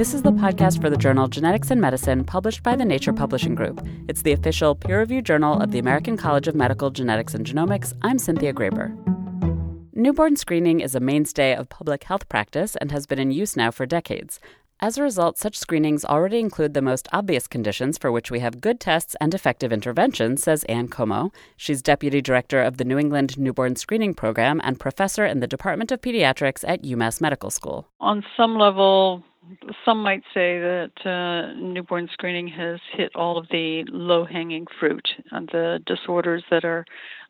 This is the podcast for the journal Genetics and Medicine, published by the Nature Publishing Group. It's the official peer reviewed journal of the American College of Medical Genetics and Genomics. I'm Cynthia Graber. Newborn screening is a mainstay of public health practice and has been in use now for decades. As a result, such screenings already include the most obvious conditions for which we have good tests and effective interventions, says Anne Comeau. She's deputy director of the New England Newborn Screening Program and professor in the Department of Pediatrics at UMass Medical School. On some level, some might say that uh, newborn screening has hit all of the low hanging fruit, and the disorders that are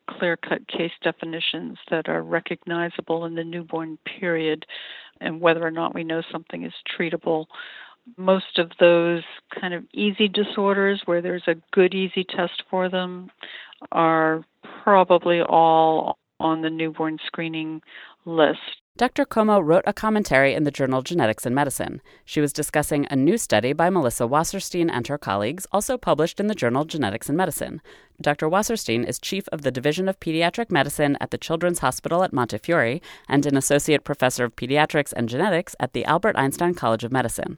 clear cut case definitions that are recognizable in the newborn period and whether or not we know something is treatable. Most of those kind of easy disorders where there's a good, easy test for them are probably all on the newborn screening list. Dr. Comeau wrote a commentary in the journal Genetics and Medicine. She was discussing a new study by Melissa Wasserstein and her colleagues, also published in the journal Genetics and Medicine. Dr. Wasserstein is chief of the Division of Pediatric Medicine at the Children's Hospital at Montefiore and an associate professor of pediatrics and genetics at the Albert Einstein College of Medicine.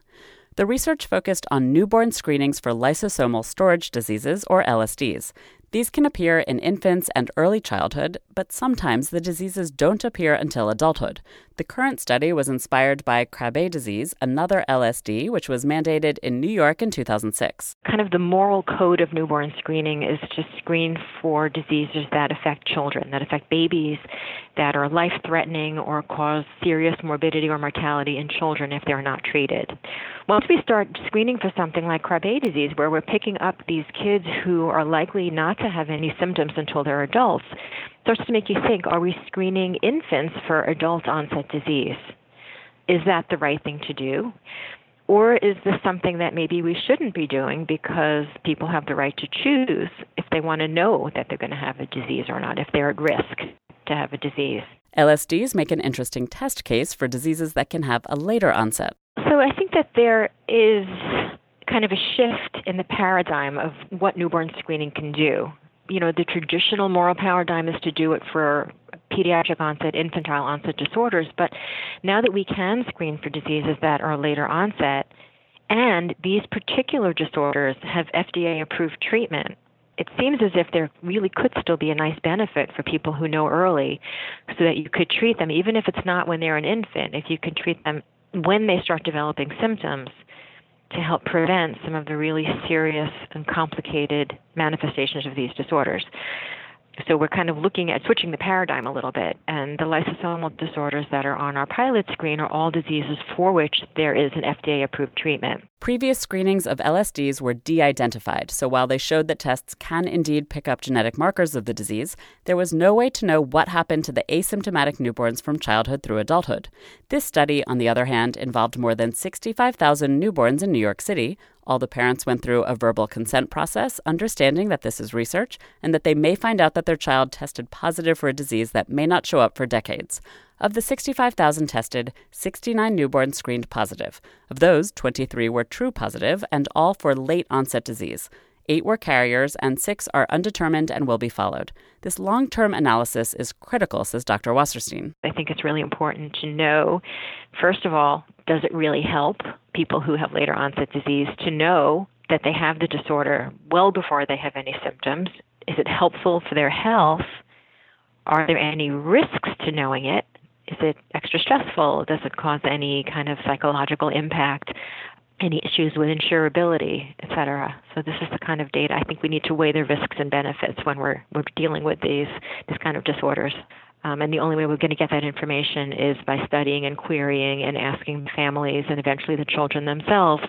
The research focused on newborn screenings for lysosomal storage diseases, or LSDs. These can appear in infants and early childhood, but sometimes the diseases don't appear until adulthood. The current study was inspired by Krabbe disease, another LSD, which was mandated in New York in 2006. Kind of the moral code of newborn screening is to screen for diseases that affect children, that affect babies, that are life threatening or cause serious morbidity or mortality in children if they're not treated. Once we start screening for something like Krabbe disease, where we're picking up these kids who are likely not to have any symptoms until they're adults, starts to make you think are we screening infants for adult onset disease? Is that the right thing to do? Or is this something that maybe we shouldn't be doing because people have the right to choose if they want to know that they're going to have a disease or not, if they're at risk to have a disease? LSDs make an interesting test case for diseases that can have a later onset. So I think that there is kind of a shift in the paradigm of what newborn screening can do. You know, the traditional moral paradigm is to do it for pediatric onset, infantile onset disorders, but now that we can screen for diseases that are later onset, and these particular disorders have FDA approved treatment, it seems as if there really could still be a nice benefit for people who know early so that you could treat them, even if it's not when they're an infant, if you can treat them when they start developing symptoms to help prevent some of the really serious and complicated manifestations of these disorders. So we're kind of looking at switching the paradigm a little bit, and the lysosomal disorders that are on our pilot screen are all diseases for which there is an FDA approved treatment. Previous screenings of LSDs were de identified, so while they showed that tests can indeed pick up genetic markers of the disease, there was no way to know what happened to the asymptomatic newborns from childhood through adulthood. This study, on the other hand, involved more than 65,000 newborns in New York City, all the parents went through a verbal consent process, understanding that this is research and that they may find out that their child tested positive for a disease that may not show up for decades. Of the 65,000 tested, 69 newborns screened positive. Of those, 23 were true positive, and all for late onset disease. Eight were carriers, and six are undetermined and will be followed. This long term analysis is critical, says Dr. Wasserstein. I think it's really important to know, first of all, does it really help people who have later onset disease to know that they have the disorder well before they have any symptoms? Is it helpful for their health? Are there any risks to knowing it? Is it extra stressful? Does it cause any kind of psychological impact? Any issues with insurability, et cetera? So this is the kind of data I think we need to weigh the risks and benefits when we're we're dealing with these these kind of disorders. Um, and the only way we're going to get that information is by studying and querying and asking families and eventually the children themselves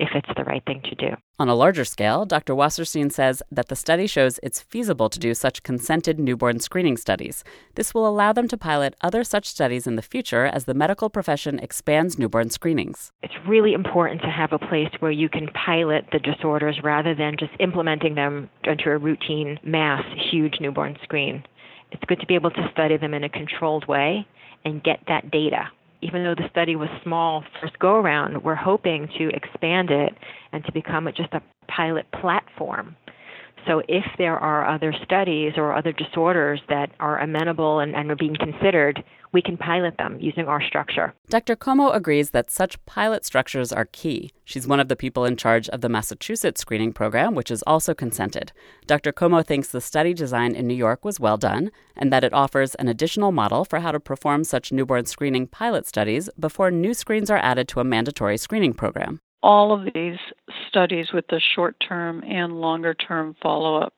if it's the right thing to do. On a larger scale, Dr. Wasserstein says that the study shows it's feasible to do such consented newborn screening studies. This will allow them to pilot other such studies in the future as the medical profession expands newborn screenings. It's really important to have a place where you can pilot the disorders rather than just implementing them into a routine mass huge newborn screen it's good to be able to study them in a controlled way and get that data. Even though the study was small first go around, we're hoping to expand it and to become just a pilot platform So if there are other studies or other disorders that are amenable and, and are being considered, we can pilot them using our structure. Dr. Comeau agrees that such pilot structures are key. She's one of the people in charge of the Massachusetts screening program, which is also consented. Dr. Comeau thinks the study design in New York was well done and that it offers an additional model for how to perform such newborn screening pilot studies before new screens are added to a mandatory screening program. All of these studies with the short term and longer term follow up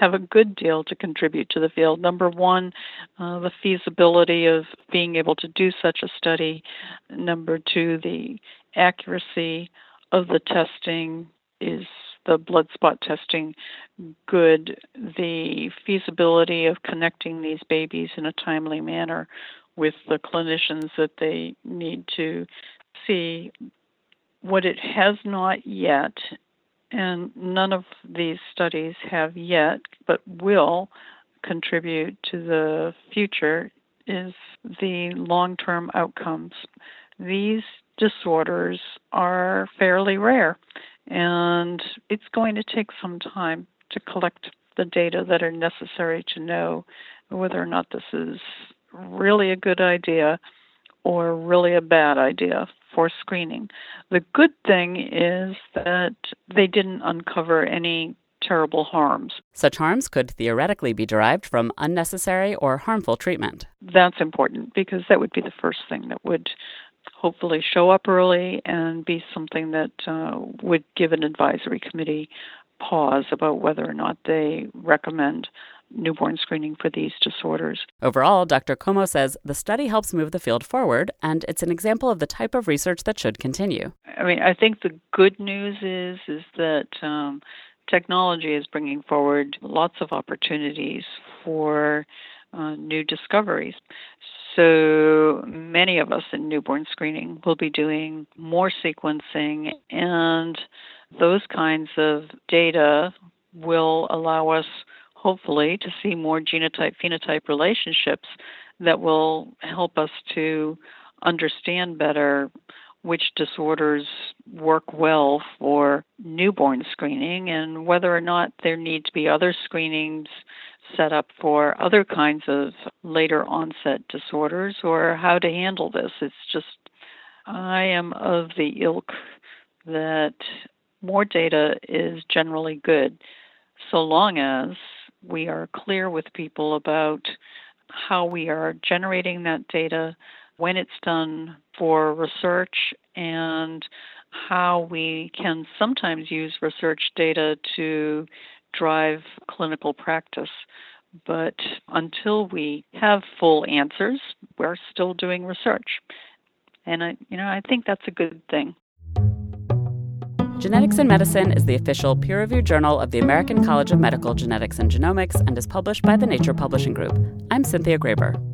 have a good deal to contribute to the field. Number one, uh, the feasibility of being able to do such a study. Number two, the accuracy of the testing is the blood spot testing good. The feasibility of connecting these babies in a timely manner with the clinicians that they need to see. What it has not yet and none of these studies have yet, but will contribute to the future, is the long term outcomes. These disorders are fairly rare, and it's going to take some time to collect the data that are necessary to know whether or not this is really a good idea or really a bad idea for screening. The good thing is that they didn't uncover any terrible harms. Such harms could theoretically be derived from unnecessary or harmful treatment. That's important because that would be the first thing that would hopefully show up early and be something that uh, would give an advisory committee pause about whether or not they recommend newborn screening for these disorders. Overall, Dr. Comeau says the study helps move the field forward, and it's an example of the type of research that should continue. I mean, I think the good news is is that um, technology is bringing forward lots of opportunities for uh, new discoveries. So many of us in newborn screening will be doing more sequencing, and those kinds of data will allow us hopefully, to see more genotype phenotype relationships that will help us to understand better which disorders work well for newborn screening and whether or not there need to be other screenings set up for other kinds of later onset disorders or how to handle this. It's just, I am of the ilk that more data is generally good so long as we are clear with people about how we are generating that data, when it's done for research, and how we can sometimes use research data to drive clinical practice. But until we have full answers, we're still doing research. And I, you know, I think that's a good thing. Genetics in Medicine is the official peer reviewed journal of the American College of Medical Genetics and Genomics and is published by the Nature Publishing Group. I'm Cynthia Graber.